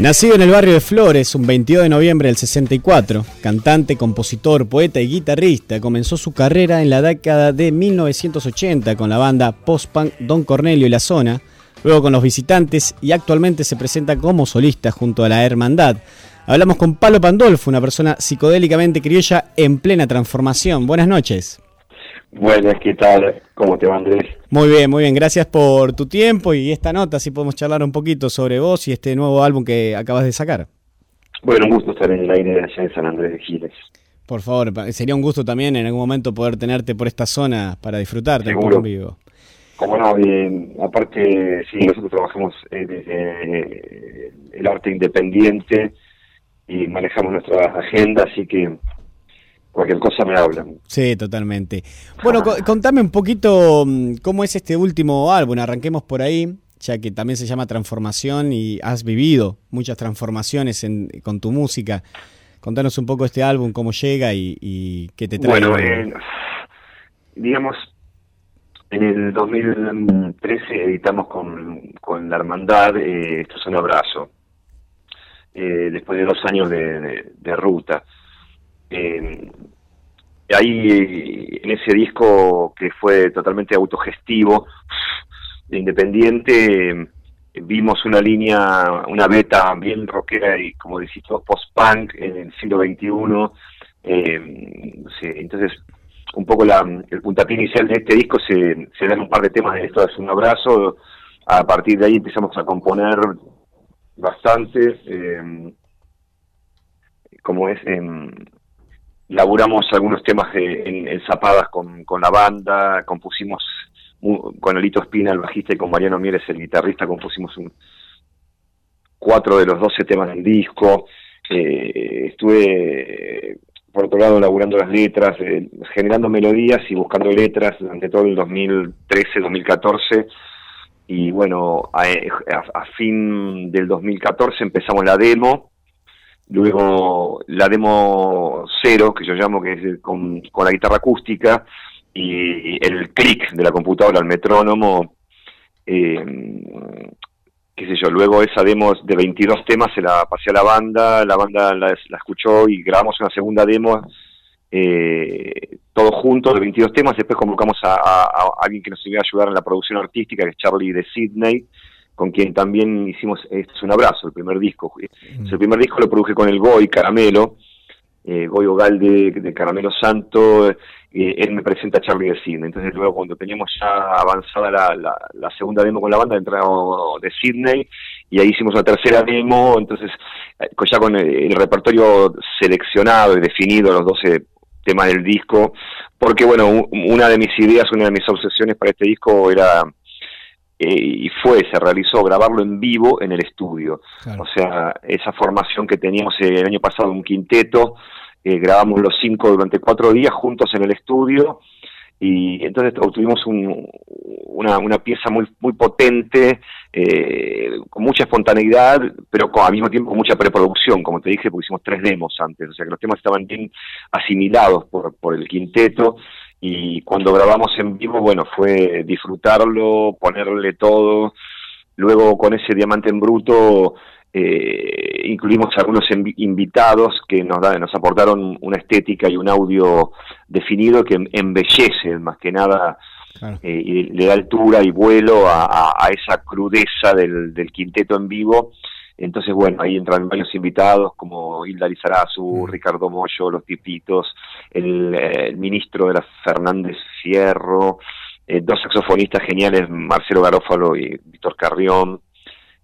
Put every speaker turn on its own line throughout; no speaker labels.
Nacido en el barrio de Flores un 22 de noviembre del 64, cantante, compositor, poeta y guitarrista, comenzó su carrera en la década de 1980 con la banda post-punk Don Cornelio y la Zona, luego con Los Visitantes y actualmente se presenta como solista junto a la Hermandad. Hablamos con Palo Pandolfo, una persona psicodélicamente criolla en plena transformación. Buenas noches.
Buenas, ¿qué tal? ¿Cómo te va Andrés?
Muy bien, muy bien. Gracias por tu tiempo y esta nota, si podemos charlar un poquito sobre vos y este nuevo álbum que acabas de sacar.
Bueno, un gusto estar en el aire allá en San Andrés de Giles.
Por favor, sería un gusto también en algún momento poder tenerte por esta zona para disfrutar en vivo.
Como no, aparte, sí, nosotros trabajamos eh, desde el arte independiente y manejamos nuestra agenda, así que cualquier cosa me hablan.
Sí, totalmente. Bueno, contame un poquito mm, cómo es este último álbum, arranquemos por ahí, ya que también se llama Transformación y has vivido muchas transformaciones con tu música. Contanos un poco este álbum, cómo llega y, qué te trae.
Bueno, eh, digamos, en el 2013 editamos con, La Hermandad, eh, esto es un abrazo, eh, después de dos años de ruta. Eh, ahí en ese disco que fue totalmente autogestivo, independiente, vimos una línea, una beta bien rockera y como decís post-punk en el siglo XXI. Eh, entonces, un poco la, el puntapié inicial de este disco se, dan un par de temas de esto es un abrazo. A partir de ahí empezamos a componer bastante. Eh, como es, en laburamos algunos temas en, zapadas con, con, la banda, compusimos con Alito Espina, el bajista, y con Mariano Mieres, el guitarrista, compusimos un, cuatro de los doce temas del disco. Eh, estuve, por otro lado, laburando las letras, eh, generando melodías y buscando letras durante todo el 2013, 2014. Y bueno, a, a fin del 2014 empezamos la demo luego la demo cero, que yo llamo que es con, la guitarra acústica, y el clic de la computadora, el metrónomo, eh, qué sé yo, luego esa demo de 22 temas se la pasé a la banda, la banda la, escuchó y grabamos una segunda demo, eh, todos juntos de 22 temas, después convocamos a, a, alguien que nos iba a ayudar en la producción artística, que es Charlie de Sydney, con quien también hicimos Este es un abrazo, el primer disco. Mm. El primer disco lo produje con el Goy Caramelo, eh, Goy Ogalde de, Caramelo Santo, eh, él me presenta a Charlie de Sydney. Entonces luego cuando teníamos ya avanzada la, segunda demo con la banda, entramos de Sydney y ahí hicimos una tercera demo, entonces eh, ya con el, repertorio seleccionado y definido, los 12 temas del disco, porque bueno, una de mis ideas, una de mis obsesiones para este disco era y fue, se realizó grabarlo en vivo en el estudio. O sea, esa formación que teníamos el año pasado, un quinteto, eh, grabamos los cinco durante cuatro días juntos en el estudio y entonces obtuvimos una, una, pieza muy muy potente, eh, con mucha espontaneidad, pero con, al mismo tiempo con mucha preproducción, como te dije, porque hicimos tres demos antes, o sea que los temas estaban bien asimilados por, por el quinteto y cuando grabamos en vivo, bueno, fue disfrutarlo, ponerle todo. Luego con ese diamante en bruto eh, incluimos algunos invitados que nos, da, nos aportaron una estética y un audio definido que embellece más que nada eh, y le da altura y vuelo a, a, esa crudeza del, del quinteto en vivo entonces, bueno, ahí entran varios invitados como Hilda Lizarazu. Ricardo Mollo, los tipitos, el, ministro de la Fernández Fierro, eh, dos saxofonistas geniales, Marcelo Garófalo y Víctor Carrión.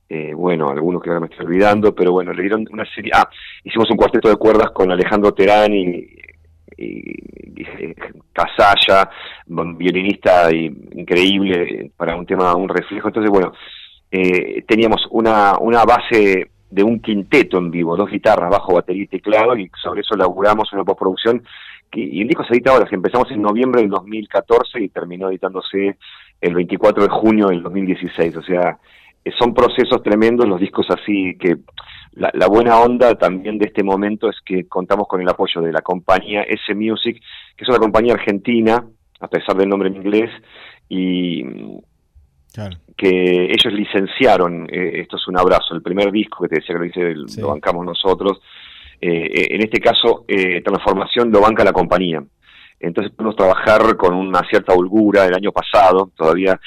Eh, bueno, algunos que ahora me estoy olvidando, pero bueno, le dieron una serie. Ah, hicimos un cuarteto de cuerdas con Alejandro Terán y, Casalla, violinista increíble para un tema, un reflejo. Entonces, bueno, eh, teníamos una, una base de un quinteto en vivo, dos guitarras, bajo, batería y teclado, y sobre eso laburamos una postproducción. Que, y el disco se edita ahora, que empezamos en noviembre del 2014 y terminó editándose el 24 de junio del 2016. O sea, eh, son procesos tremendos, los discos así que la, la, buena onda también de este momento es que contamos con el apoyo de la compañía S Music, que es una compañía argentina, a pesar del nombre en inglés, y que ellos licenciaron, eh, esto es un abrazo, el primer disco que te decía que lo, lo bancamos nosotros, eh, en este caso Transformación lo banca la compañía. Entonces pudimos trabajar con una cierta holgura el año pasado, todavía,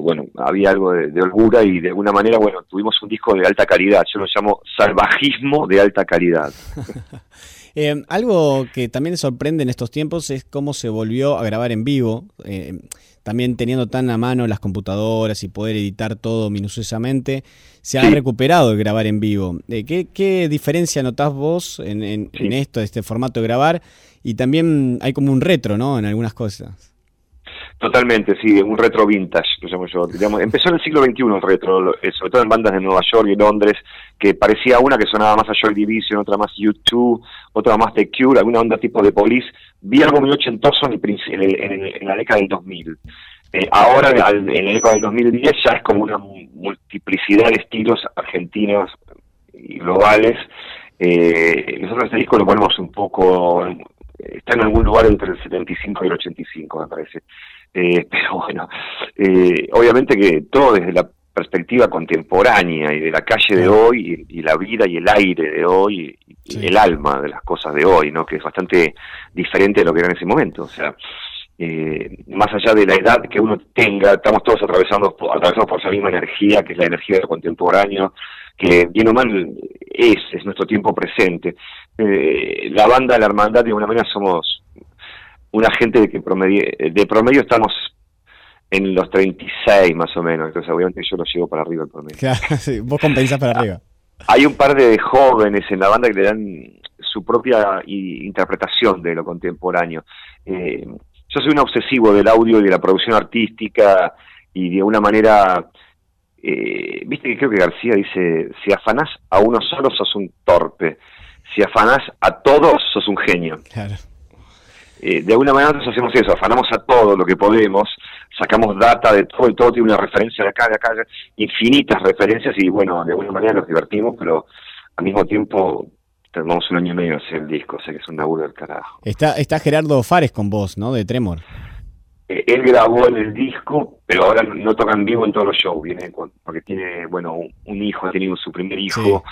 bueno, había algo de, de, holgura y de alguna manera, bueno, tuvimos un disco de alta calidad, yo lo llamo salvajismo de alta calidad.
Eh, algo que también sorprende en estos tiempos es cómo se volvió a grabar en vivo, eh, también teniendo tan a mano las computadoras y poder editar todo minuciosamente, se ha recuperado el grabar en vivo. Eh, ¿qué, diferencia notás vos en, en, en, esto, este formato de grabar? Y también hay como un retro, ¿no? En algunas cosas.
Totalmente, sí, un retro vintage, lo llamo yo. Digamos, empezó en el siglo XXI el retro, eh, sobre todo en bandas de Nueva York y Londres, que parecía una que sonaba más a Joy Division, otra más U2, otra más The Cure, alguna onda tipo de Police. Vi algo muy ochentoso en, en, la década del 2000. Eh, ahora, en la década del 2010, ya es como una multiplicidad de estilos argentinos y globales. Eh, nosotros este disco lo ponemos un poco está en algún lugar entre el 75 y el 85, me parece. Eh, pero bueno, eh, obviamente que todo desde la perspectiva contemporánea y de la calle de hoy y, la vida y el aire de hoy y, el alma de las cosas de hoy, ¿no? Que es bastante diferente de lo que era en ese momento. O sea, eh, más allá de la edad que uno tenga, estamos todos atravesando atravesados por esa misma energía, que es la energía del contemporáneo, que bien o mal es, es nuestro tiempo presente. Eh, la banda La Hermandad, de alguna manera, somos una gente de que promedio, de promedio estamos en los 36 más o menos, entonces obviamente yo lo llevo para arriba el promedio.
Claro, vos compensás para arriba.
Hay un par de jóvenes en la banda que le dan su propia interpretación de lo contemporáneo. Eh, yo soy un obsesivo del audio y de la producción artística y de una manera eh, viste que creo que García dice, si afanás a uno solo sos un torpe, si afanás a todos sos un genio. Eh, de alguna manera nosotros hacemos eso, afanamos a todo lo que podemos, sacamos data de todo y todo tiene una referencia de acá, de acá, infinitas referencias y bueno, de alguna manera nos divertimos, pero al mismo tiempo tenemos un año y medio hacer el disco, o sea que es un laburo del carajo.
Está, está Gerardo Fares con vos, ¿no? De Tremor.
Eh, él grabó en el disco, pero ahora no toca en vivo en todos los shows, viene porque tiene, bueno, un, hijo, ha tenido su primer hijo,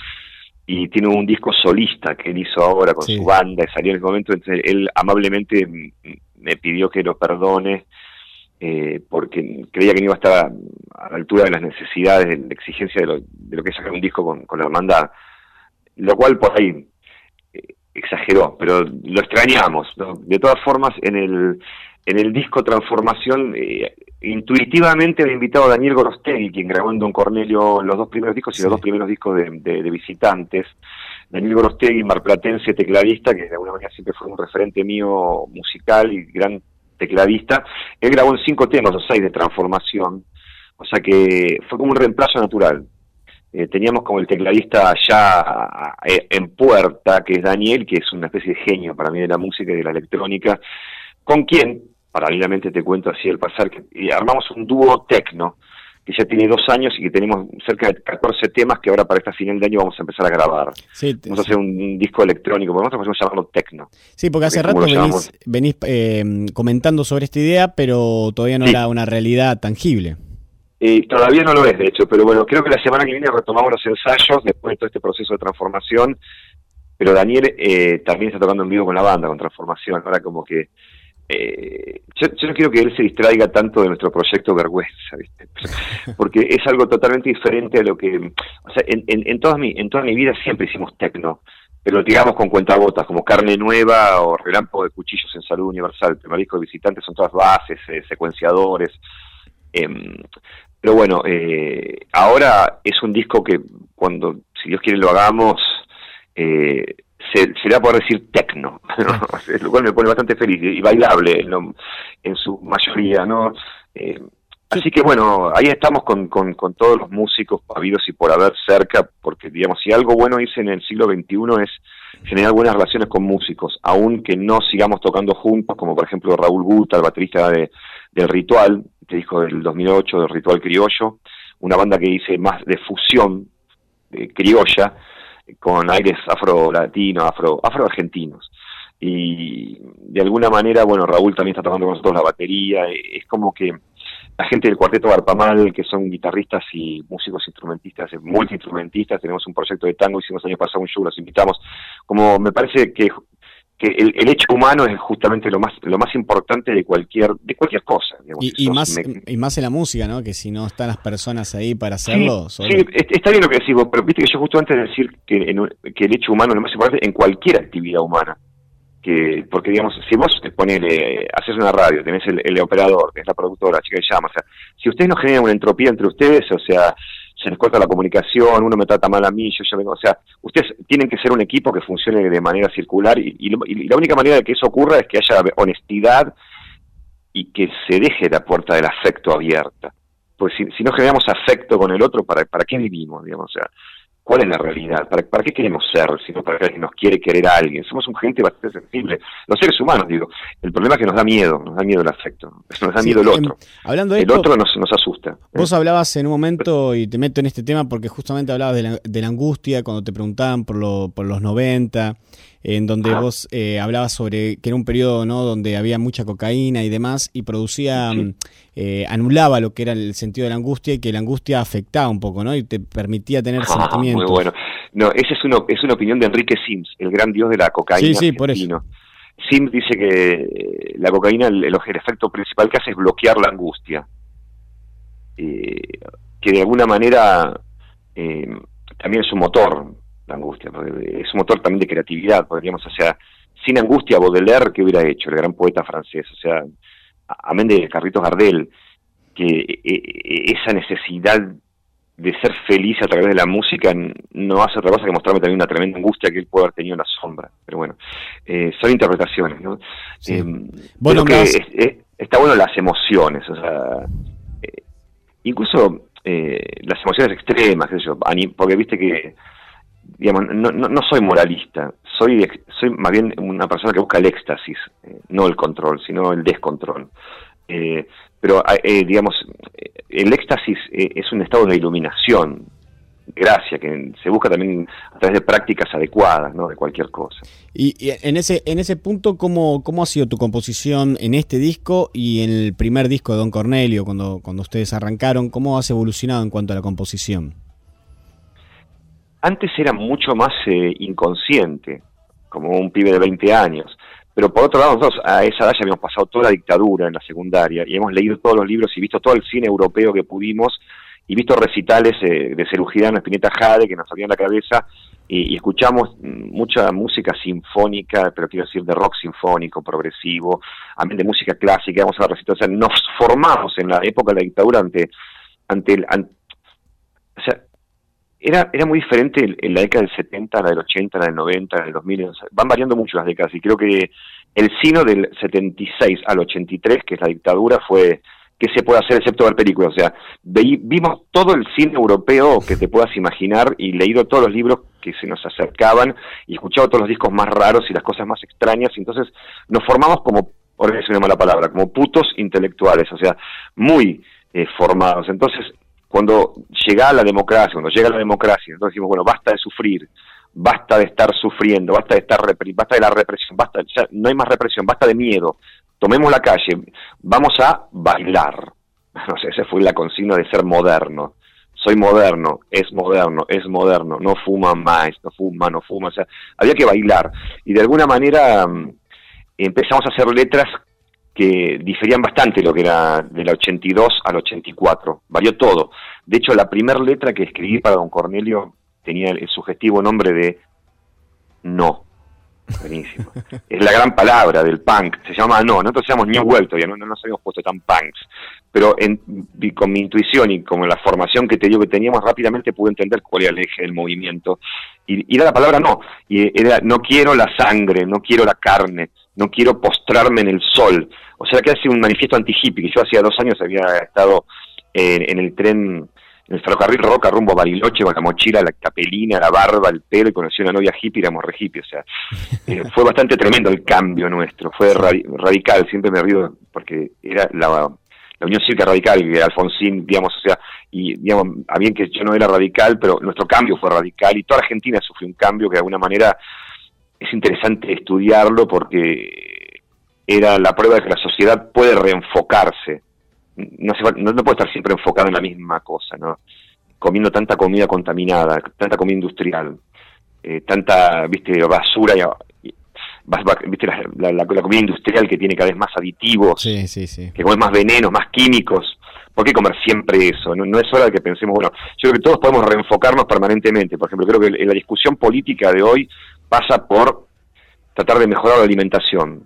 y tiene un disco solista que él hizo ahora con su banda, y salió en el momento, entonces él amablemente me pidió que lo perdone, eh, porque creía que no iba a estar a, la altura de las necesidades, de la exigencia de lo, de lo que es sacar un disco con, con la hermandad, lo cual por ahí eh, exageró, pero lo extrañamos. De todas formas, en el en el disco Transformación, eh, intuitivamente había invitado a Daniel Gorostegui, quien grabó en Don Cornelio los dos primeros discos y los dos primeros discos de, visitantes. Daniel Gorostegui, marplatense tecladista, que de alguna manera siempre fue un referente mío musical y gran tecladista. Él grabó en cinco temas, los seis de Transformación. O sea que fue como un reemplazo natural. Eh, teníamos como el tecladista ya eh, en puerta, que es Daniel, que es una especie de genio para mí de la música y de la electrónica, con quien paralelamente te cuento así el pasar, que armamos un dúo tecno, que ya tiene dos años y que tenemos cerca de 14 temas que ahora para esta final de año vamos a empezar a grabar. vamos a hacer un, disco electrónico, nosotros podemos llamarlo tecno.
Sí, porque hace rato venís, eh, comentando sobre esta idea, pero todavía no era una realidad tangible.
Eh, todavía no lo es, de hecho, pero bueno, creo que la semana que viene retomamos los ensayos después de todo este proceso de transformación, pero Daniel eh, también está tocando en vivo con la banda, con transformación, ahora como que eh, yo, no quiero que él se distraiga tanto de nuestro proyecto Vergüenza, ¿viste? porque es algo totalmente diferente a lo que, o sea, en, en, toda, mi, en toda mi vida siempre hicimos tecno, pero lo tiramos con cuentagotas, como Carne Nueva o Relámpago de Cuchillos en Salud Universal, el disco de visitantes son todas bases, eh, secuenciadores, em, pero bueno, eh, ahora es un disco que cuando, si Dios quiere, lo hagamos, eh, se, se le va a poder decir tecno, lo cual me pone bastante feliz y bailable en, su mayoría, ¿no? Eh, así que bueno, ahí estamos con, con, todos los músicos habidos y por haber cerca, porque digamos, si algo bueno hice en el siglo XXI es generar buenas relaciones con músicos, aunque no sigamos tocando juntos, como por ejemplo Raúl Guta, el baterista de, del Ritual, este disco del 2008 del Ritual Criollo, una banda que hice más de fusión de criolla, con aires afro-latinos, afro, afro-argentinos. Y de alguna manera, bueno, Raúl también está tocando con nosotros la batería, es como que la gente del cuarteto Barpamal, que son guitarristas y músicos instrumentistas, multiinstrumentistas, tenemos un proyecto de tango, hicimos el año pasado un show, los invitamos. Como me parece que que el, hecho humano es justamente lo más lo más importante de cualquier de cualquier cosa
y, más y más en la música no que si no están las personas ahí para hacerlo
sí, está bien lo que decís pero viste que yo justo antes de decir que, que el hecho humano es lo más importante en cualquier actividad humana que porque digamos si vos ponele haces una radio tenés el, el operador tenés la productora la chica que llama o sea si ustedes no generan una entropía entre ustedes o sea se les corta la comunicación, uno me trata mal a mí, yo ya vengo, o sea, ustedes tienen que ser un equipo que funcione de manera circular y, la única manera de que eso ocurra es que haya honestidad y que se deje la puerta del afecto abierta. Pues si, no generamos afecto con el otro, ¿para, ¿para qué vivimos? Digamos? O sea, ¿Cuál es la realidad? ¿Para, ¿Para qué queremos ser? Sino para que nos quiere querer a alguien. Somos un gente bastante sensible. Los seres humanos, digo. El problema es que nos da miedo, nos da miedo el afecto. Nos da miedo el em, otro.
hablando de
el otro nos, nos asusta.
Vos hablabas en un momento, y te meto en este tema porque justamente hablabas de la, de la angustia cuando te preguntaban por, lo, por los 90 en donde vos eh, hablabas sobre que era un periodo ¿no? donde había mucha cocaína y demás, y producía, eh, anulaba lo que era el sentido de la angustia y que la angustia afectaba un poco, ¿no? Y te permitía tener ah, sentimientos.
Muy bueno. No, esa es, una, es una opinión de Enrique Sims, el gran dios de la cocaína.
Sí, sí, por eso.
Sims dice que la cocaína, el, el, efecto principal que hace es bloquear la angustia. Eh, que de alguna manera también es un motor la angustia, es un motor también de creatividad, podríamos, o sea, sin angustia Baudelaire, ¿qué hubiera hecho el gran poeta francés? O sea, amén de Carlitos Gardel, que e, e, esa necesidad de ser feliz a través de la música no hace otra cosa que mostrarme también una tremenda angustia que él puede haber tenido en la sombra. Pero bueno, eh, son interpretaciones, ¿no? Eh, bueno, que está bueno las emociones, o sea, eh, incluso las emociones extremas, qué sé yo, porque viste que digamos, no, no, soy moralista, soy, soy más bien una persona que busca el éxtasis, eh, no el control, sino el descontrol. Eh, pero, eh, digamos, el éxtasis es un estado de iluminación, gracia, que se busca también a través de prácticas adecuadas, ¿no? De cualquier cosa.
Y, en ese en ese punto, ¿cómo, ¿cómo ha sido tu composición en este disco y en el primer disco de Don Cornelio, cuando, cuando ustedes arrancaron? ¿Cómo has evolucionado en cuanto a la composición?
Antes era mucho más eh, inconsciente, como un pibe de 20 años. Pero por otro lado, nosotros a esa edad ya habíamos pasado toda la dictadura en la secundaria y hemos leído todos los libros y visto todo el cine europeo que pudimos y visto recitales eh, de Cerugirán, Espineta Jade que nos salían la cabeza y, escuchamos mucha música sinfónica, pero quiero decir de rock sinfónico, progresivo, también de música clásica, vamos a la recitales, o sea, nos formamos en la época de la dictadura ante, ante, el, sea, era, era muy diferente en la década del 70, la del 80, la del 90, la del 2000, van variando mucho las décadas y creo que el sino del 76 al 83, que es la dictadura, fue que se puede hacer excepto ver películas, o sea, vimos todo el cine europeo que te puedas imaginar y leído todos los libros que se nos acercaban y escuchado todos los discos más raros y las cosas más extrañas, y entonces nos formamos como, por es una mala palabra, como putos intelectuales, o sea, muy eh, formados. Entonces, cuando llega la democracia, cuando llega la democracia, entonces decimos, bueno, basta de sufrir, basta de estar sufriendo, basta de estar basta de la represión, basta, no hay más represión, basta de miedo. Tomemos la calle, vamos a bailar. No sé, esa fue la consigna de ser moderno. Soy moderno, es moderno, es moderno, no fuma más, no fuma, no fuma, o sea, había que bailar. Y de alguna manera mm, empezamos a hacer letras que diferían bastante lo que era del 82 al 84, varió todo. De hecho, la primera letra que escribí para don Cornelio tenía el, sugestivo nombre de No. Buenísimo. es la gran palabra del punk. Se llama No. Nosotros llamamos New World todavía, no, no nos habíamos puesto tan punks. Pero en, con mi intuición y con la formación que te digo que teníamos, rápidamente pude entender cuál era el eje del movimiento. Y, y era la palabra No. Y era No quiero la sangre, no quiero la carne, no quiero postrarme en el sol. O sea que hace un manifiesto anti-hippie, que yo hacía dos años había estado en, el tren, en el ferrocarril Roca rumbo a Bariloche con la mochila, la capelina, la barba, el pelo y conocí a una novia hippie y éramos re hippie. O sea, eh, fue bastante tremendo el cambio nuestro, fue radical, siempre me río porque era la, Unión Cívica Radical, Alfonsín, digamos, o sea, y digamos, a bien que yo no era radical, pero nuestro cambio fue radical y toda Argentina sufrió un cambio que de alguna manera es interesante estudiarlo porque era la prueba de que la sociedad puede reenfocarse no, no, puede estar siempre enfocado en la misma cosa, ¿no? Comiendo tanta comida contaminada, tanta comida industrial, eh, tanta, viste, basura y, viste la, comida industrial que tiene cada vez más aditivos, que come más venenos, más químicos. ¿Por qué comer siempre eso? No, es hora de que pensemos, bueno, yo creo que todos podemos reenfocarnos permanentemente. Por ejemplo, creo que la discusión política de hoy pasa por tratar de mejorar la alimentación,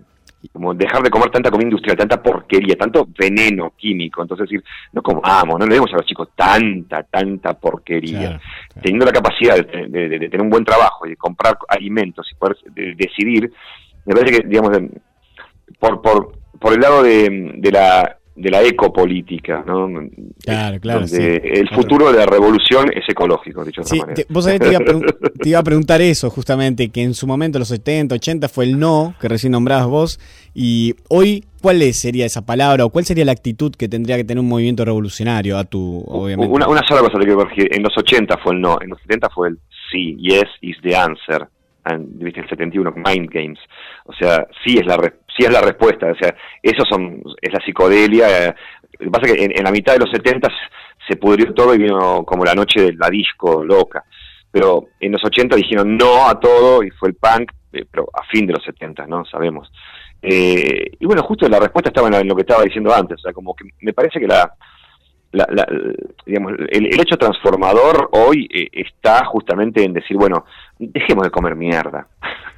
como dejar de comer tanta comida industrial, tanta porquería, tanto veneno químico. Entonces decir, no comamos, no le demos a los chicos tanta, tanta porquería. Teniendo la capacidad de, tener un buen trabajo y de comprar alimentos y poder decidir, me parece que, digamos, por, por, por el lado de, de la de la ecopolítica, ¿no?
Claro, claro.
el futuro de la revolución es ecológico, dicho de manera.
Te, vos sabés, te iba, a preguntar eso, justamente, que en su momento, los 70, 80, fue el no, que recién nombrabas vos, y hoy, ¿cuál sería esa palabra o cuál sería la actitud que tendría que tener un movimiento revolucionario a tu, obviamente?
Una, una sola cosa te quiero corregir, en los 80 fue el no, en los 70 fue el sí, yes is the answer, and, ¿viste? el 71, mind games, o sea, sí es la respuesta es la respuesta. O sea, eso son, es la psicodelia. Lo que pasa es que en, la mitad de los 70 se pudrió todo y vino como la noche de la disco loca. Pero en los 80 dijeron no a todo y fue el punk, eh, pero a fin de los 70, ¿no? Sabemos. Eh, y bueno, justo la respuesta estaba en, lo que estaba diciendo antes. O sea, como que me parece que la, digamos, el, hecho transformador hoy eh, está justamente en decir, bueno, dejemos de comer mierda.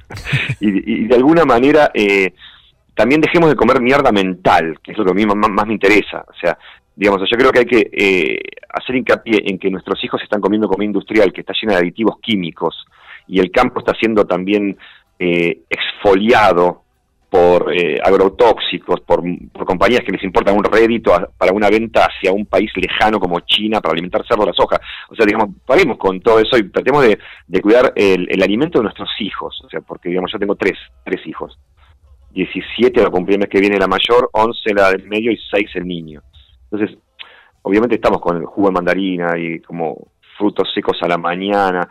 y, de alguna manera eh, también dejemos de comer mierda mental, que es lo que a mí más, me interesa. O sea, digamos, yo creo que hay que eh, hacer hincapié en que nuestros hijos están comiendo comida industrial que está llena de aditivos químicos y el campo está siendo también eh, exfoliado por eh, agrotóxicos, por, compañías que les importan un rédito para una venta hacia un país lejano como China para alimentar cerdo la soja. O sea, digamos, paremos con todo eso y tratemos de, cuidar el, el, alimento de nuestros hijos. O sea, porque, digamos, yo tengo tres, tres hijos. 17 la cumplir el mes que viene la mayor, 11 la del medio y 6 el niño. Entonces, obviamente estamos con el jugo de mandarina y como frutos secos a la mañana.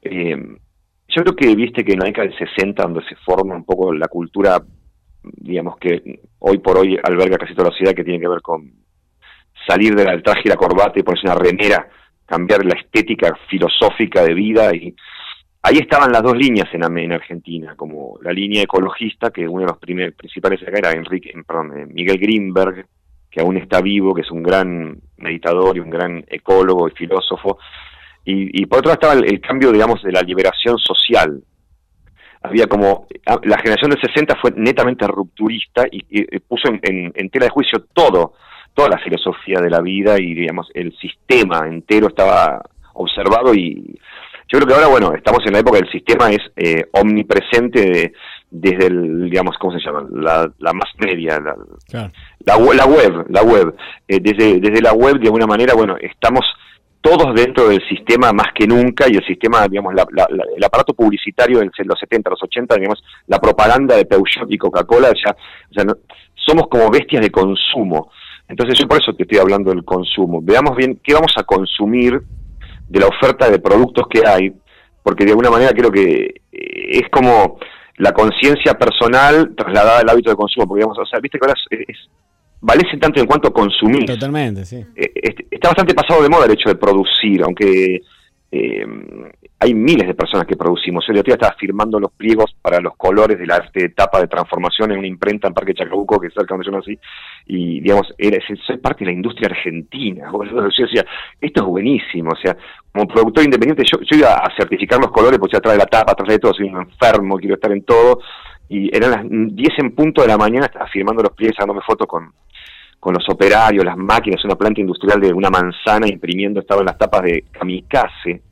Eh, yo creo que viste que en la década del 60, donde se forma un poco la cultura, digamos que hoy por hoy alberga casi toda la sociedad que tiene que ver con salir del traje y la corbata y ponerse una remera, cambiar la estética filosófica de vida y Ahí estaban las dos líneas en, en Argentina, como la línea ecologista, que uno de los principales acá era Enrique, perdón, eh, Miguel Greenberg, que aún está vivo, que es un gran meditador y un gran ecólogo y filósofo. Y, por otro lado estaba el, cambio, digamos, de la liberación social. Había como, ah, la generación del 60 fue netamente rupturista y, puso en, en, tela de juicio todo, toda la filosofía de la vida y, digamos, el sistema entero estaba observado y yo creo que ahora, bueno, estamos en la época del sistema es eh, omnipresente desde el, digamos, ¿cómo se llama? La, la más media, la, la, web, la web. Eh, desde, desde la web, de alguna manera, bueno, estamos todos dentro del sistema más que nunca y el sistema, digamos, el aparato publicitario de los 70, los 80, digamos, la propaganda de Peugeot y Coca-Cola, ya, o sea, somos como bestias de consumo. Entonces yo por eso te estoy hablando del consumo. Veamos bien qué vamos a consumir de la oferta de productos que hay, porque de alguna manera creo que eh, es como la conciencia personal trasladada al hábito de consumo, porque digamos, o sea, viste que ahora es, valece tanto en cuanto consumir.
Totalmente, sí.
Eh, está bastante pasado de moda el hecho de producir, aunque eh, hay miles de personas que producimos. Yo el estaba firmando los pliegos para los colores de la etapa de transformación en una imprenta en Parque Chacabuco, que es cerca donde yo nací, y digamos, era, soy parte de la industria argentina. Yo decía, esto es buenísimo, o sea, como productor independiente, yo, yo iba a certificar los colores, porque atrás de la tapa, atrás de todo, soy un enfermo, quiero estar en todo, y eran las 10 en punto de la mañana, estaba firmando los pliegos, sacándome fotos con, con los operarios, las máquinas, una planta industrial de una manzana imprimiendo, estaba en las tapas de kamikaze,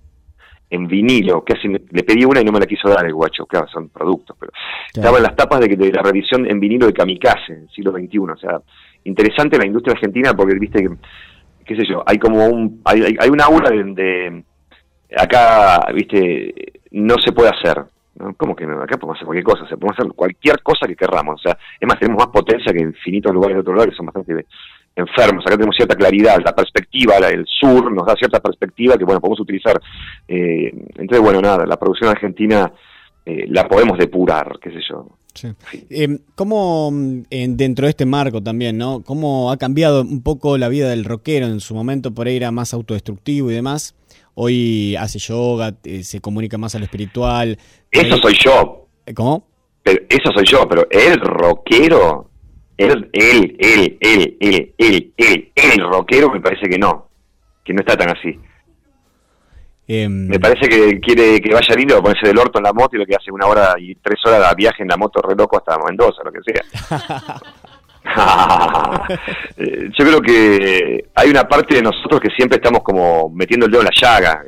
en vinilo, casi le pedí una y no me la quiso dar el guacho, claro, son productos, pero estaba en las tapas de, la revisión en vinilo de Kamikaze, en el siglo XXI, o sea, interesante la industria argentina porque viste que, qué sé yo, hay como un, hay, hay una aura de, acá, viste, no se puede hacer, ¿no? ¿Cómo que no? Acá podemos hacer cualquier cosa, se podemos hacer cualquier cosa que querramos, o sea, es más, tenemos más potencia que infinitos lugares de otro lado que son bastante enfermos. Acá tenemos cierta claridad, la perspectiva, el sur nos da cierta perspectiva que, bueno, podemos utilizar. Eh, entonces, bueno, nada, la producción argentina eh, la podemos depurar, qué sé yo.
Em, ¿Cómo, dentro de este marco también, ¿no? ¿Cómo ha cambiado un poco la vida del rockero? En su momento por ahí era más autodestructivo y demás. Hoy hace yoga, eh, se comunica más a lo espiritual.
Eso soy yo.
¿Cómo?
Pero eso soy yo, pero el rockero, el, el, el, el, el, el, el, el rockero me parece que no, que no está tan así. Em, me parece que quiere que vaya lindo, ponerse del orto en la moto y lo que hace una hora y tres horas de viaje en la moto re loco hasta Mendoza, lo que sea. Yo creo que hay una parte de nosotros que siempre estamos como metiendo el dedo en la llaga.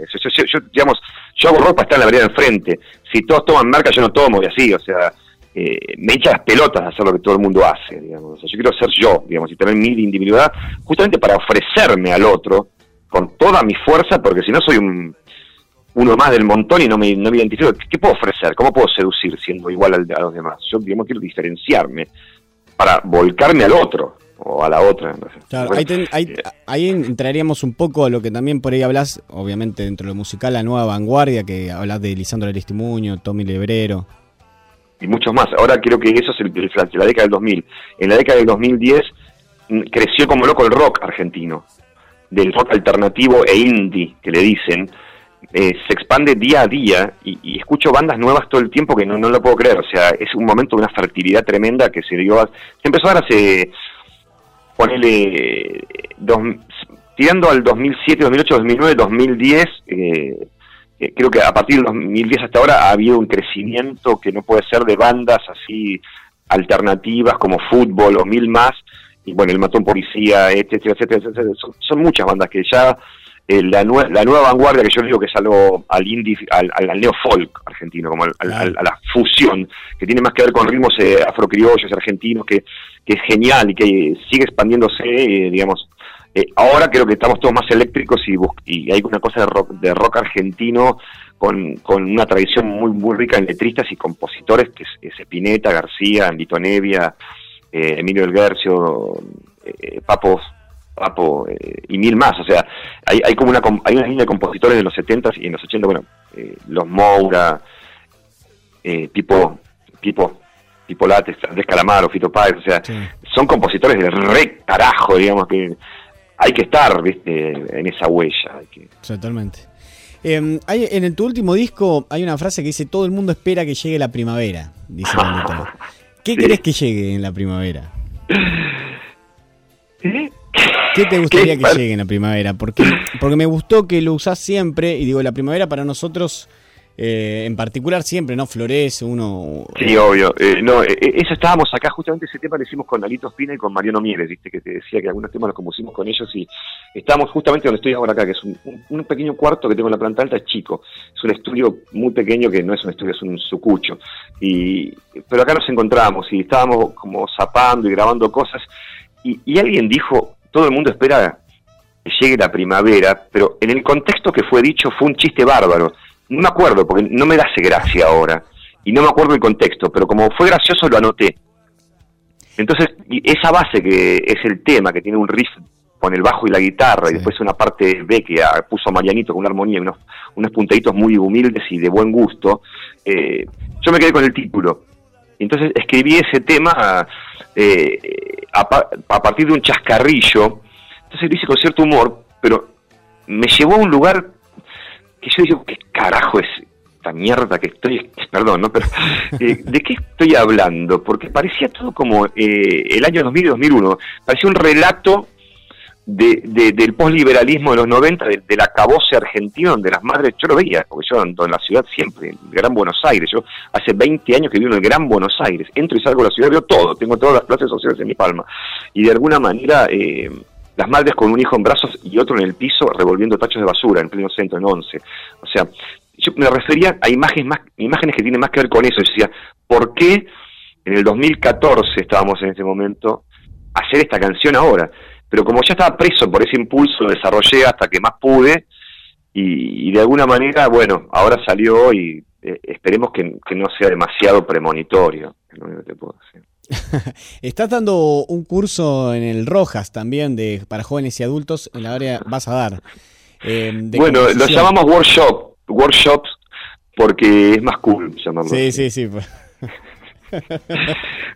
Yo, digamos, yo hago ropa, está en la vereda enfrente. Si todos toman marca, yo no tomo y así, o sea, eh, me echa las pelotas hacer lo que todo el mundo hace, digamos. yo quiero ser yo, digamos, y tener mi individualidad justamente para ofrecerme al otro con toda mi fuerza, porque si no soy un uno más del montón y no me, no me identifico. ¿Qué, puedo ofrecer? ¿Cómo puedo seducir siendo igual a los demás? Yo, digamos, quiero diferenciarme para volcarme al otro o a la otra.
Eh, ahí, entraríamos un poco a lo que también por ahí hablas, obviamente dentro de lo musical, la nueva vanguardia, que hablas de Lisandro Aristimuño, Tommy Lebrero.
Y muchos más. Ahora creo que eso es el, la década del 2000. En la década del 2010 mm, creció como loco el rock argentino, del rock alternativo e indie, que le dicen, eh, se expande día a día y, escucho bandas nuevas todo el tiempo que no, no lo puedo creer. O sea, es un momento de una fertilidad tremenda que se dio. Se empezó a dar. Ponele. Dos, tirando al 2007, 2008, 2009, 2010. Creo que a partir del 2010 hasta ahora ha habido un crecimiento que no puede ser de bandas así alternativas como fútbol o mil más. Y bueno, el matón policía, etcétera, etcétera, etcétera. son muchas bandas que ya eh, la, la, nueva vanguardia que yo digo que es algo al indie, al, al, neofolk argentino, como al, a la fusión, que tiene más que ver con ritmos eh, afrocriollos argentinos, que, que, es genial y que sigue expandiéndose, eh, digamos. Eh, ahora creo que estamos todos más eléctricos y, y hay una cosa de rock, de rock argentino con, con, una tradición muy muy rica en letristas y compositores, que es, es Spinetta, García, Lito Nevia, Emilio El Guercio, Papos Papo eh, y mil más. O sea, hay, hay como una, hay una línea de compositores de los 70 y en los 80, bueno, eh, los Moura, eh, tipo, tipo, tipo Lates, Andrés Calamaro, Fito Páez, o sea, son compositores de re carajo, digamos, que hay que estar, viste, en esa huella.
Totalmente. Em, hay, en el, tu último disco hay una frase que dice, todo el mundo espera que llegue la primavera, dice ¿Qué querés que llegue en la primavera? ¿Qué te gustaría que llegue en la primavera? Porque, porque me gustó que lo usás siempre, y digo, la primavera para nosotros eh, en particular siempre, ¿no? Florece uno...
Sí, obvio. Eh, no, eh, eso estábamos acá, justamente ese tema lo hicimos con Alito Espina y con Mariano Mieres, ¿viste? Que te decía que algunos temas los compusimos con ellos y estábamos justamente donde estoy ahora acá, que es un, pequeño cuarto que tengo en la planta alta, es chico. Es un estudio muy pequeño que no es un estudio, es un sucucho. Y, pero acá nos encontramos y estábamos como zapando y grabando cosas y, y alguien dijo, todo el mundo espera que llegue la primavera, pero en el contexto que fue dicho fue un chiste bárbaro. No me acuerdo, porque no me hace gracia ahora, y no me acuerdo el contexto, pero como fue gracioso lo anoté. Entonces, esa base que es el tema, que tiene un riff con el bajo y la guitarra, y después una parte B que puso Marianito con una armonía, unos, unos puntaditos muy humildes y de buen gusto, eh, yo me quedé con el título. Entonces escribí ese tema eh, a, partir de un chascarrillo, entonces lo hice con cierto humor, pero me llevó a un lugar que yo digo, ¿qué carajo es esta mierda que estoy, perdón, ¿no? Pero, eh, ¿de qué estoy hablando? Porque parecía todo como eh, el año 2000 y 2001, parecía un relato de, del posliberalismo de los 90, de, del acabose argentino, donde las madres, yo lo veía, porque yo ando en la ciudad siempre, en Gran Buenos Aires, yo hace 20 años que vivo en el Gran Buenos Aires, entro y salgo de la ciudad, veo todo, tengo todas las clases sociales en mi palma, y de alguna manera... Eh, las madres con un hijo en brazos y otro en el piso revolviendo tachos de basura en pleno centro, en 11. O sea, yo me refería a imágenes, más, imágenes que tienen más que ver con eso. Yo decía, ¿por qué en el 2014 estábamos en ese momento hacer esta canción ahora? pero como ya estaba preso por ese impulso, lo desarrollé hasta que más pude y, de alguna manera, bueno, ahora salió y eh, esperemos que, no sea demasiado premonitorio,
Estás dando un curso en el Rojas también de para jóvenes y adultos en la área vas a dar.
Eh, bueno, lo llamamos workshop, workshops porque es más cool llamarlo.
Sí, sí, sí. Pues.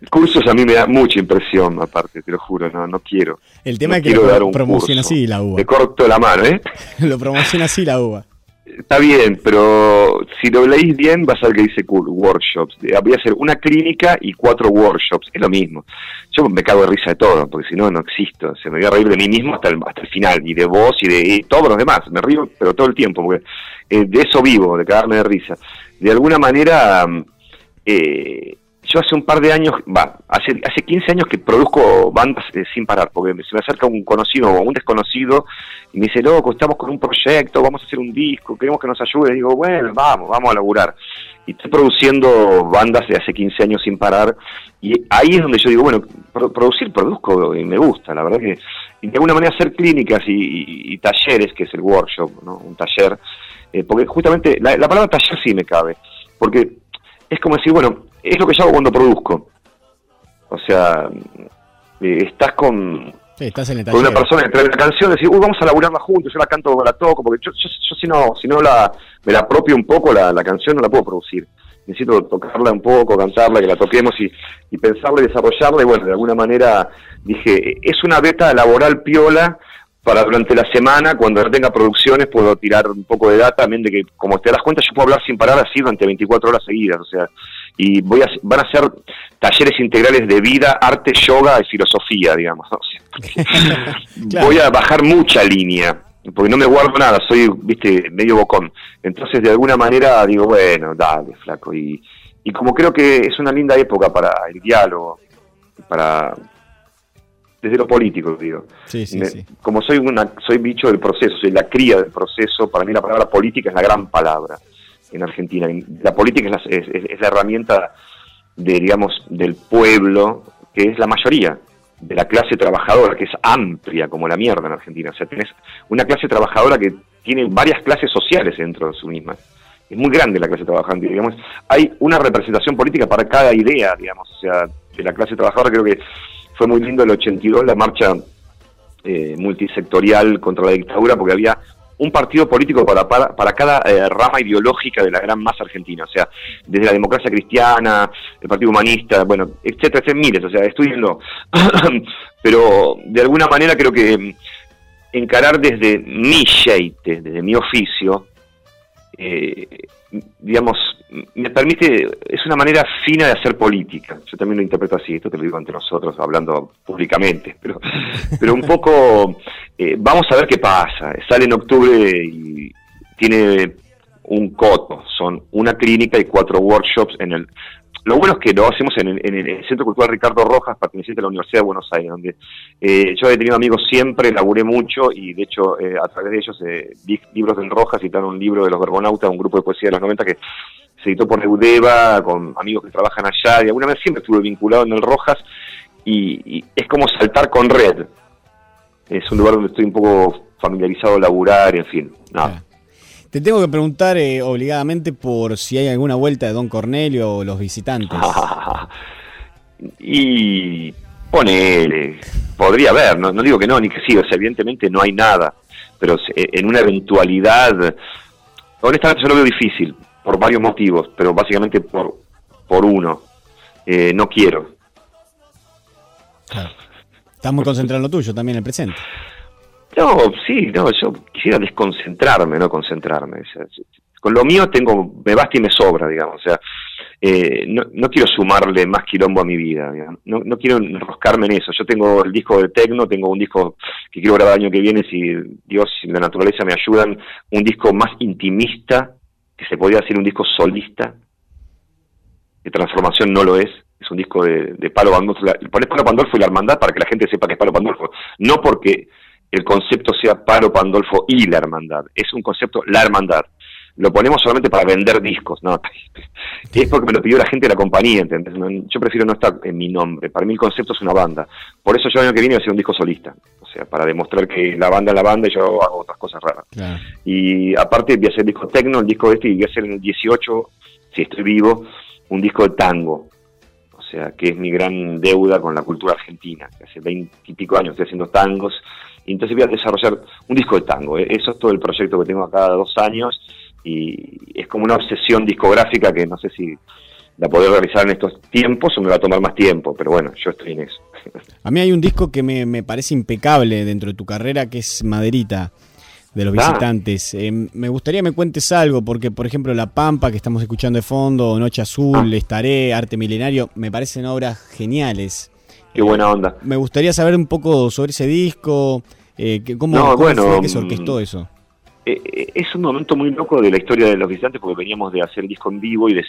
Cursos a mí me da mucha impresión, aparte, te lo juro, no, no quiero.
El tema
no
es que
quiero
lo promociona así la uva.
Te corto la mano, ¿eh?
lo promociona así la uva.
Está bien, pero si lo leéis bien, vas a ver que dice cool, workshops. Eh, Voy a hacer una clínica y cuatro workshops, es lo mismo. Yo me cago de risa de todo, porque si no, no existo. Se me voy a reír de mí mismo hasta el, hasta el final, y de vos y de y todos los demás. Me río, pero todo el tiempo, porque eh, de eso vivo, de cagarme de risa. De alguna manera, mm, eh, yo hace un par de años, va, hace, hace 15 años que produzco bandas eh, sin parar, porque se me acerca un conocido o un desconocido y me dice, loco, estamos con un proyecto, vamos a hacer un disco, queremos que nos ayude. Y digo, bueno, vamos, vamos a laburar. Y estoy produciendo bandas de hace 15 años sin parar. Y ahí es donde yo digo, bueno, pro- producir, produzco y me gusta, la verdad que y de alguna manera hacer clínicas y, talleres, que es el workshop, ¿no? un taller, eh, porque justamente la palabra taller sí me cabe, porque es como decir, bueno, es lo que yo hago cuando produzco. O sea, eh, estás con,
Sí, estás en el
con una persona que trae una canción, decir, uy, vamos a laburarla juntos, yo la canto o la toco, porque yo, yo, yo si no, si no la, me la apropio un poco la, la canción, no la puedo producir. Necesito tocarla un poco, cantarla, que la toquemos y, y pensarla y desarrollarla. Y bueno, de alguna manera dije, es una beta laboral piola para durante la semana, cuando no tenga producciones, puedo tirar un poco de data, también de que, como te das cuenta, yo puedo hablar sin parar así durante 24 horas seguidas, o sea, y voy a, van a ser talleres integrales de vida, arte, yoga y filosofía, digamos. ¿no?
Claro.
Voy a bajar mucha línea, porque no me guardo nada, soy, viste, medio bocón. Entonces, de alguna manera, digo, bueno, dale, flaco. Y, y como creo que es una linda época para el diálogo, para desde lo político, digo.
Sí, sí,
Me-
sí.
Como soy una, soy bicho del proceso, soy la cría del proceso, para mí la palabra política es la gran palabra en Argentina. La política es la, es- la herramienta de, digamos, del pueblo, que es la mayoría, de la clase trabajadora, que es amplia como la mierda en Argentina. O sea, tenés una clase trabajadora que tiene varias clases sociales dentro de su misma. Es muy grande la clase trabajante, digamos. Hay una representación política para cada idea, digamos, o sea, de la clase trabajadora. Creo que fue muy lindo el 82, la marcha eh, multisectorial contra la dictadura, porque había un partido político para, para, para cada eh, rama ideológica de la gran masa argentina, o sea, desde la democracia cristiana, el Partido Humanista, bueno, etcétera, etcétera, miles, o sea, estudienlo. Pero de alguna manera creo que mm, encarar desde mi sheite, desde mi oficio, eh, digamos, me permite, es una manera fina de hacer política. Yo también lo interpreto así, esto te lo digo ante nosotros, hablando públicamente, pero, pero un poco, eh, vamos a ver qué pasa. Sale en octubre y tiene un coto, son una clínica y cuatro workshops en el... Lo bueno es que lo hacemos en en el Centro Cultural Ricardo Rojas, perteneciente a la Universidad de Buenos Aires, donde eh, yo he tenido amigos siempre, laburé mucho y de hecho eh, a través de ellos eh, vi libros del Rojas, citaron un libro de los Verbonautas, un grupo de poesía de los 90 que se editó por Eudeva, con amigos que trabajan allá, y alguna vez siempre estuve vinculado en el Rojas y, y es como saltar con red. Es un lugar donde estoy un poco familiarizado a laburar, en fin, nada.
Te tengo que preguntar eh, obligadamente por si hay alguna vuelta de Don Cornelio o los visitantes.
y ponele, podría haber, no, no digo que no, ni que sí, o sea, evidentemente no hay nada, pero se- en una eventualidad, honestamente yo lo veo difícil, por varios motivos, pero básicamente por, por uno, Eh, no quiero.
Claro. Estás muy concentrado en lo tuyo también, en el presente.
No, sí, no, yo quisiera desconcentrarme, no concentrarme. o sea, con lo mío tengo, me basta y me sobra, digamos. O sea, eh, no, no quiero sumarle más quilombo a mi vida, no, no quiero enroscarme en eso. Yo tengo el disco de Tecno, tengo un disco que quiero grabar el año que viene, si Dios y la naturaleza me ayudan, un disco más intimista, que se podría decir un disco solista, de transformación no lo es, es un disco de, de Palo Pandolfo. Ponés Palo Pandolfo y la hermandad para que la gente sepa que es Palo Pandolfo, no porque el concepto sea Palo Pandolfo y la hermandad, es un concepto la hermandad. Lo ponemos solamente para vender discos, no, es porque me lo pidió la gente de la compañía, ¿entendés? Yo prefiero no estar en mi nombre, para mí el concepto es una banda, por eso yo el año que viene voy a hacer un disco solista, o sea, para demostrar que la banda es la banda y yo hago otras cosas raras.
Claro.
Y aparte voy a hacer el disco tecno, el disco este, y voy a hacer en el 18, si estoy vivo, un disco de tango. O sea, que es mi gran deuda con la cultura argentina. Hace veintipico años estoy haciendo tangos. Y entonces voy a desarrollar un disco de tango. ¿eh? Eso es todo el proyecto que tengo a cada dos años. y es como una obsesión discográfica que no sé si la poder realizar en estos tiempos o me va a tomar más tiempo, pero bueno, yo estoy en eso.
A mí hay un disco que me, me parece impecable dentro de tu carrera, que es Maderita de los ah. visitantes. Eh, me gustaría me cuentes algo, porque por ejemplo La Pampa, que estamos escuchando de fondo, Noche Azul, ah. Estaré, Arte Milenario, me parecen obras geniales.
Qué buena onda.
Me gustaría saber un poco sobre ese disco, eh, cómo, fue que se orquestó mm, eso.
Eh, es un momento muy loco de la historia de los visitantes, porque veníamos de hacer disco en vivo y de,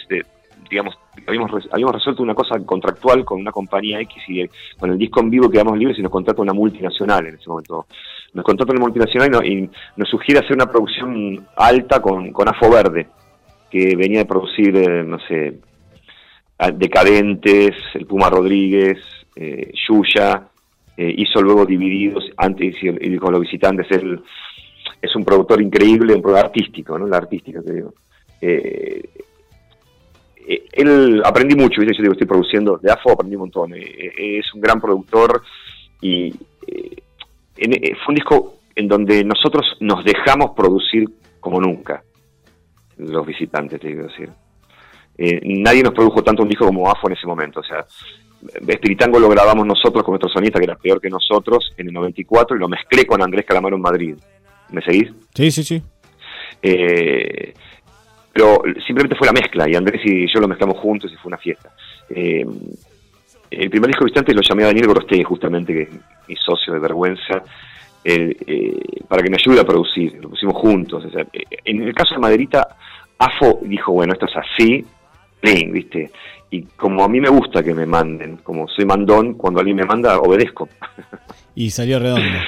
digamos, habíamos, habíamos resuelto una cosa contractual con una compañía X y con el disco en vivo quedamos libres y nos contrata una multinacional en ese momento. Nos contrata una multinacional y, nos sugiere hacer una producción alta con, con Afo Verde, que venía de producir, eh, no sé, Decadentes, el Puma Rodríguez, eh, Yuya, eh, hizo luego Divididos antes y, con los visitantes. Él es un productor increíble, un productor artístico, ¿no? La artística, te digo. Eh, eh, él aprendí mucho, yo digo, estoy produciendo de AFO, aprendí un montón. Es un gran productor y fue un disco en donde nosotros nos dejamos producir como nunca, los visitantes, te digo decir. Nadie nos produjo tanto un disco como AFO en ese momento, o sea, Espiritango lo grabamos nosotros con nuestro sonista, que era peor que nosotros, en el 94, y lo mezclé con Andrés Calamaro en Madrid. ¿Me seguís?
Sí, sí, sí.
Eh, pero simplemente fue la mezcla y Andrés y yo lo mezclamos juntos y fue una fiesta. Eh, el primer disco visitante lo llamé a Daniel Gorostegui, justamente, que es mi socio de vergüenza, eh, para que me ayude a producir. Lo pusimos juntos. en el caso de Maderita, AFO dijo, bueno, esto es así, ¿viste? Y como a mí me gusta que me manden, como soy mandón, cuando alguien me manda, obedezco.
Y salió redondo.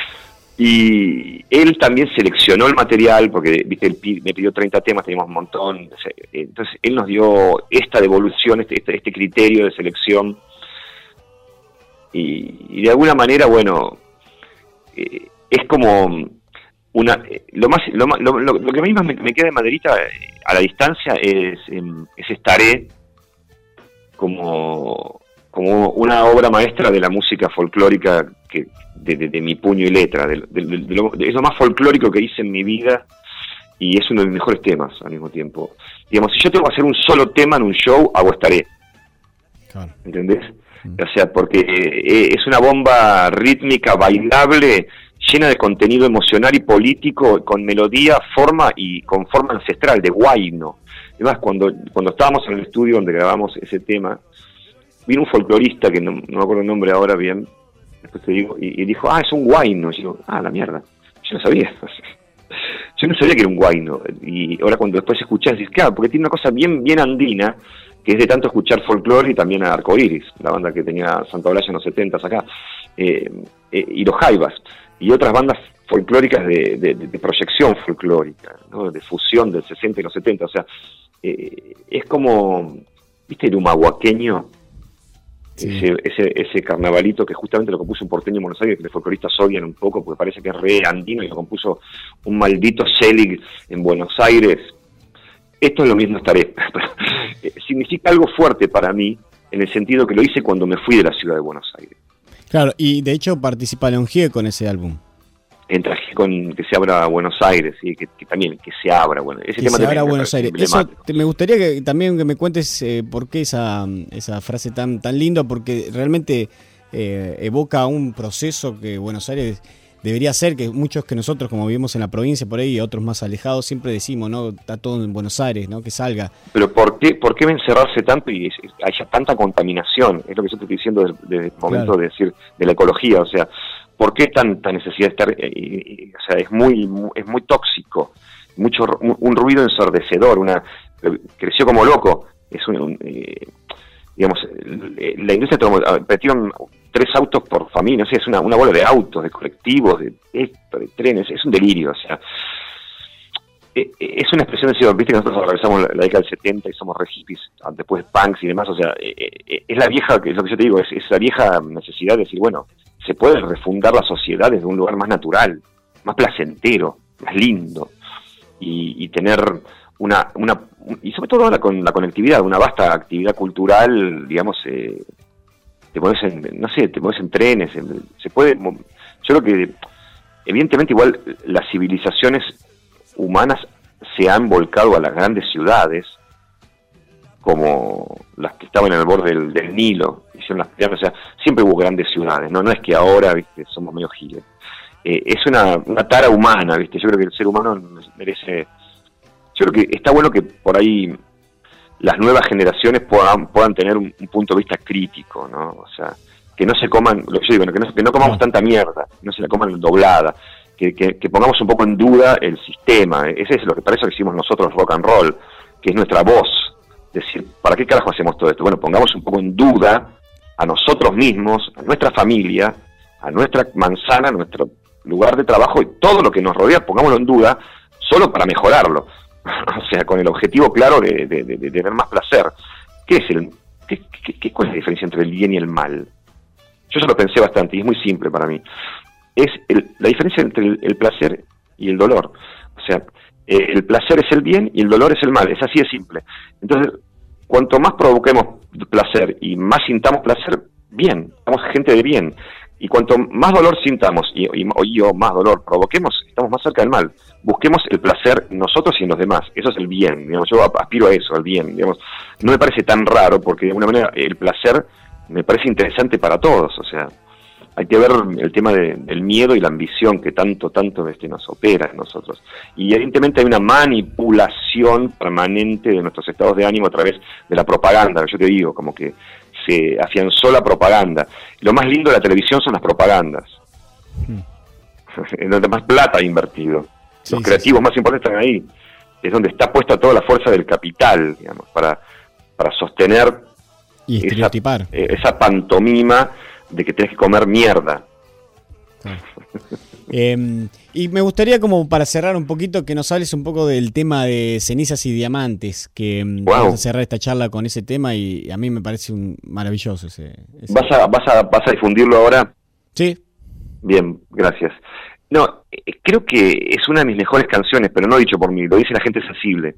Y él también seleccionó el material, porque ¿viste? Él me pidió 30 temas, teníamos un montón. Entonces, él nos dio esta devolución, este, este, este criterio de selección. Y, de alguna manera, bueno, eh, es como una. Lo, más, lo, lo, que a mí más me, queda de Maderita eh, a la distancia es, em, es Estaré como, como una obra maestra de la música folclórica que de, mi puño y letra, de, lo, es lo más folclórico que hice en mi vida y es uno de mis mejores temas al mismo tiempo. Digamos, si yo tengo que hacer un solo tema en un show, hago estaré. ¿Entendés? Mm. O sea, porque eh, es una bomba rítmica, bailable, llena de contenido emocional y político, con melodía, forma y con forma ancestral, de guayno. Además, cuando, cuando estábamos en el estudio donde grabamos ese tema, vino un folclorista, que no, no me acuerdo el nombre ahora bien, después te digo, y, dijo, ah, es un guayno. Y yo, ah, la mierda, yo no sabía. yo no sabía que era un guayno. Y ahora cuando después escuchás, dices, claro, porque tiene una cosa bien, bien andina, que es de tanto escuchar folclore y también a Arcoiris, la banda que tenía Santa Olalla en los 70 acá, eh, eh, y los Jaivas, y otras bandas folclóricas de, proyección folclórica, de fusión del 60 y los 70. O sea, eh, es como, ¿viste el humahuaqueño? Ese, ese, carnavalito que justamente lo compuso un porteño en Buenos Aires, que los folcloristas odian un poco porque parece que es re andino y lo compuso un maldito Selig en Buenos Aires. Esto es lo mismo estaré. Significa algo fuerte para mí en el sentido que lo hice cuando me fui de la ciudad de Buenos Aires.
Claro, y de hecho participa León con ese álbum
traje con que se abra Buenos Aires, y que, también que se abra, bueno, ese
que se abra Buenos Aires. Eso me gustaría que también que me cuentes eh, por qué esa, esa frase tan, tan linda, porque realmente eh, evoca un proceso que Buenos Aires debería ser, que muchos que nosotros, como vivimos en la provincia por ahí y otros más alejados, siempre decimos, ¿no? Está todo en Buenos Aires, ¿no? Que salga.
Pero ¿por qué, por qué encerrarse tanto y haya tanta contaminación? Es lo que yo te estoy diciendo desde, el momento de decir, de la ecología, o sea, ¿por qué tanta necesidad de estar? Eh, o sea, es muy, es muy tóxico, mucho un, ruido ensordecedor, una creció como loco, es un, eh, digamos, la industria metió tres autos por familia, o sea, es una, una bola de autos, de colectivos, de, de, trenes, es un delirio, o sea, eh, es una expresión de decir, viste que nosotros regresamos la, década del 70 y somos re hippies, después punks y demás, o sea, es la vieja, es lo que yo te digo, es, es vieja necesidad de decir, bueno, se puede refundar la sociedad desde un lugar más natural, más placentero, más lindo, y, tener una, una, y sobre todo ahora con la conectividad, una vasta actividad cultural, digamos, eh, te mueves en, no sé, te mueves en trenes, se puede, yo creo que, evidentemente igual las civilizaciones humanas se han volcado a las grandes ciudades, como las que estaban en el borde del, Nilo, hicieron las pirámides, o sea, siempre hubo grandes ciudades, no, no es que ahora, viste, somos medio giles. Eh, es una, una, tara humana, viste, yo creo que el ser humano merece, yo creo que está bueno que por ahí las nuevas generaciones puedan, puedan tener un, punto de vista crítico, ¿no? O sea, que no se coman, lo que yo digo, que no, que no comamos tanta mierda, no se la coman doblada, que, que, pongamos un poco en duda el sistema, ese es lo que para eso que hicimos nosotros rock and roll, que es nuestra voz, decir, ¿para qué carajo hacemos todo esto? Bueno, pongamos un poco en duda a nosotros mismos, a nuestra familia, a nuestra manzana, a nuestro lugar de trabajo y todo lo que nos rodea, pongámoslo en duda, solo para mejorarlo. o sea, con el objetivo claro de, tener más placer. ¿Qué es el, qué, cuál es la diferencia entre el bien y el mal? Yo ya lo pensé bastante y es muy simple para mí. Es la diferencia entre el, placer y el dolor. O sea, eh, el placer es el bien y el dolor es el mal. Es así de simple. Entonces, cuanto más provoquemos placer y más sintamos placer, bien, somos gente de bien. Y cuanto más dolor sintamos y, y, o más dolor provoquemos, estamos más cerca del mal. Busquemos el placer nosotros y en los demás. Eso es el bien. Digamos, yo aspiro a eso, al bien. Digamos. No me parece tan raro porque de alguna manera el placer me parece interesante para todos. O sea, hay que ver el tema del miedo y la ambición que tanto, tanto este, nos opera en nosotros. Y evidentemente hay una manipulación permanente de nuestros estados de ánimo a través de la propaganda. Yo te digo, como que se afianzó la propaganda. Lo más lindo de la televisión son las propagandas. Hmm. en donde más plata ha invertido. Los creativos más importantes están ahí. Es donde está puesta toda la fuerza del capital, digamos, para, para sostener
y esa,
eh, esa pantomima de que tienes que comer mierda.
Em, y me gustaría como para cerrar un poquito que nos hables un poco del tema de cenizas y diamantes, que em, vamos a cerrar esta charla con ese tema y a mí me parece un maravilloso ese,
¿Vas, a, vas, a, ¿Vas a difundirlo ahora?
Sí.
Bien, gracias. No, eh, creo que es una de mis mejores canciones, pero no dicho por mí, lo dice la gente sensible.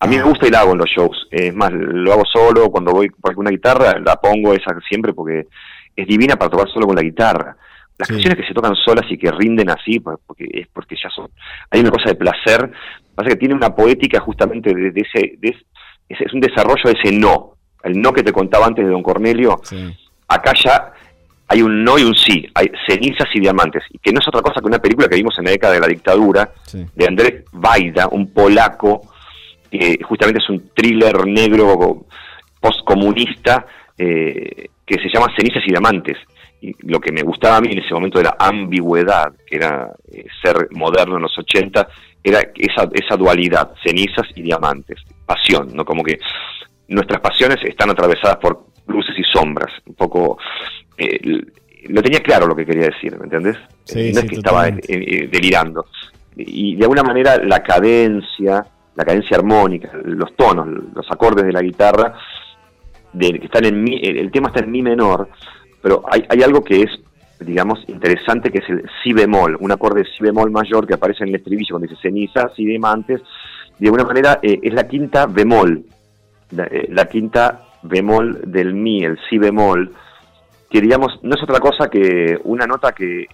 A mí me ah. gusta y la hago en los shows. Es más, lo hago solo, cuando voy por alguna guitarra, la pongo esa siempre porque es divina para tocar solo con la guitarra. Las canciones que se tocan solas y que rinden así, porque es porque ya son. Hay una cosa de placer, pasa que tiene una poética justamente de, ese, de es un desarrollo de ese no. El no que te contaba antes de Don Cornelio. Acá ya hay un no y un sí, hay cenizas y diamantes, y que no es otra cosa que una película que vimos en la década de la dictadura, de Andrés Vaida, un polaco, que justamente es un thriller negro postcomunista, eh, que se llama Cenizas y Diamantes. Y lo que me gustaba a mí en ese momento de la ambigüedad, que era eh, ser moderno en los 80, era esa, esa dualidad, cenizas y diamantes, pasión, ¿no? Como que nuestras pasiones están atravesadas por luces y sombras, un poco... Eh, lo tenía claro lo que quería decir, ¿me entendés?
Sí,
no es que estaba delirando. Y de alguna manera la cadencia, la cadencia armónica, los tonos, los acordes de la guitarra, que están en mi, el tema está en mi menor, pero hay, algo que es, digamos, interesante, que es el si bemol, un acorde de si bemol mayor que aparece en el estribillo cuando dice cenizas y diamantes, de alguna manera eh, es la quinta bemol, eh, la, quinta bemol del mi, el si bemol, que digamos, no es otra cosa que una nota que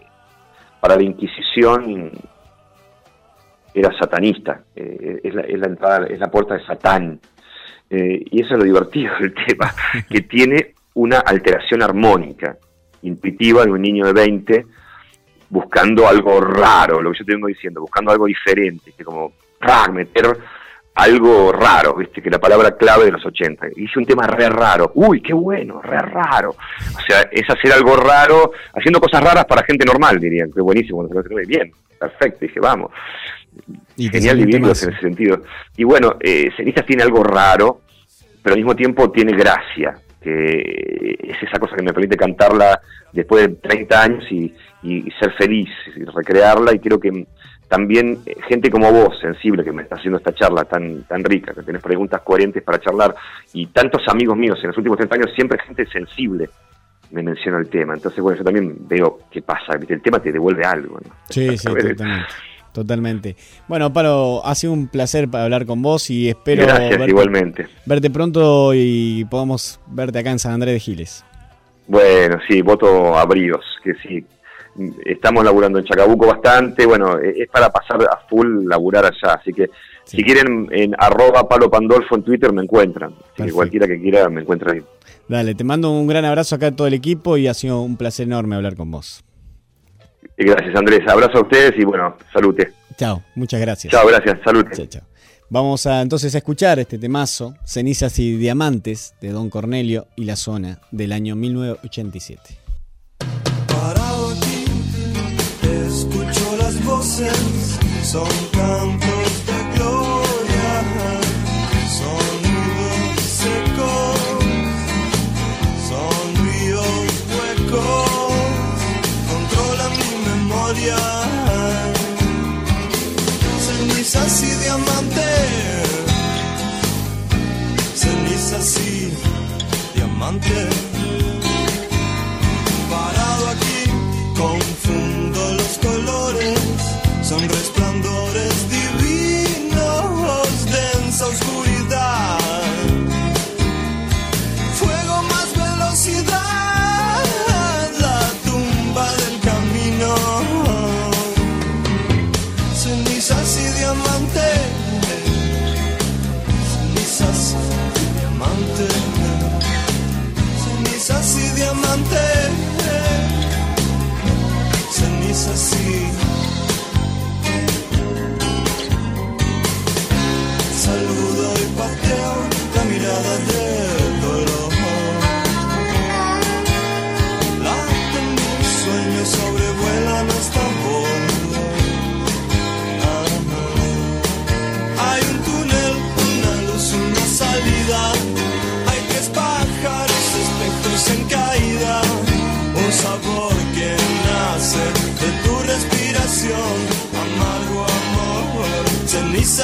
para la Inquisición era satanista, eh, es, la, es, la, entrada, es la puerta de Satán, y eso es lo divertido del tema, que tiene una alteración armónica, intuitiva de un niño de 20 buscando algo raro, lo que yo te vengo diciendo, buscando algo diferente, como meter algo raro, viste, que la palabra clave de los 80. Hice un tema re raro, uy, qué bueno, re raro. O sea, es hacer algo raro, haciendo cosas raras para gente normal, dirían, qué buenísimo, bien, perfecto, dije, vamos. Genial vivirlos en ese sentido. Y bueno, eh, Cenizas tiene algo raro, pero al mismo tiempo tiene gracia, que es esa cosa que me permite cantarla después de 30 años y, ser feliz, y recrearla, y creo que también eh, gente como vos, sensible, que me está haciendo esta charla tan, tan rica, que tenés preguntas coherentes para charlar, y tantos amigos míos en los últimos 30 años, siempre gente sensible me menciona el tema. Entonces, bueno, yo también veo qué pasa, el tema te devuelve algo. ¿no?
Sí, sí, totalmente. Totalmente. Bueno, Paro, ha sido un placer hablar con vos y espero
verte, igualmente.
verte pronto y podamos verte acá en San Andrés de Giles.
Bueno, sí, voto a bríos, que sí, estamos laburando en Chacabuco bastante, bueno, es para pasar a full laburar allá, así que si quieren en arroba Palo Pandolfo en Twitter me encuentran, así que cualquiera que quiera me encuentra ahí.
Dale, te mando un gran abrazo acá a todo el equipo y ha sido un placer enorme hablar con vos.
Gracias Andrés, abrazo a ustedes y bueno, salute.
Chao, muchas gracias.
Chao, gracias, salute. Chao, chao.
Vamos a entonces a escuchar este temazo, Cenizas y Diamantes, de Don Cornelio y la zona del año 1987.
Parado aquí, escucho las voces, son cantos cenizas y diamantes, cenizas y diamantes. Cenizas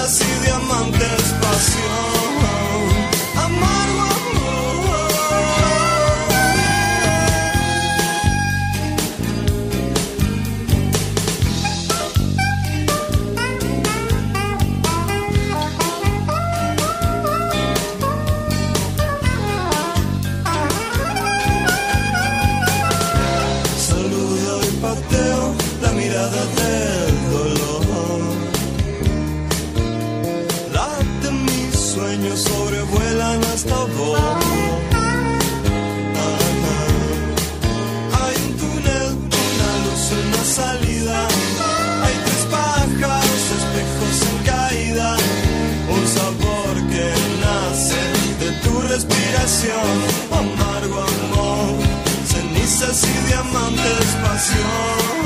cenizas y canción.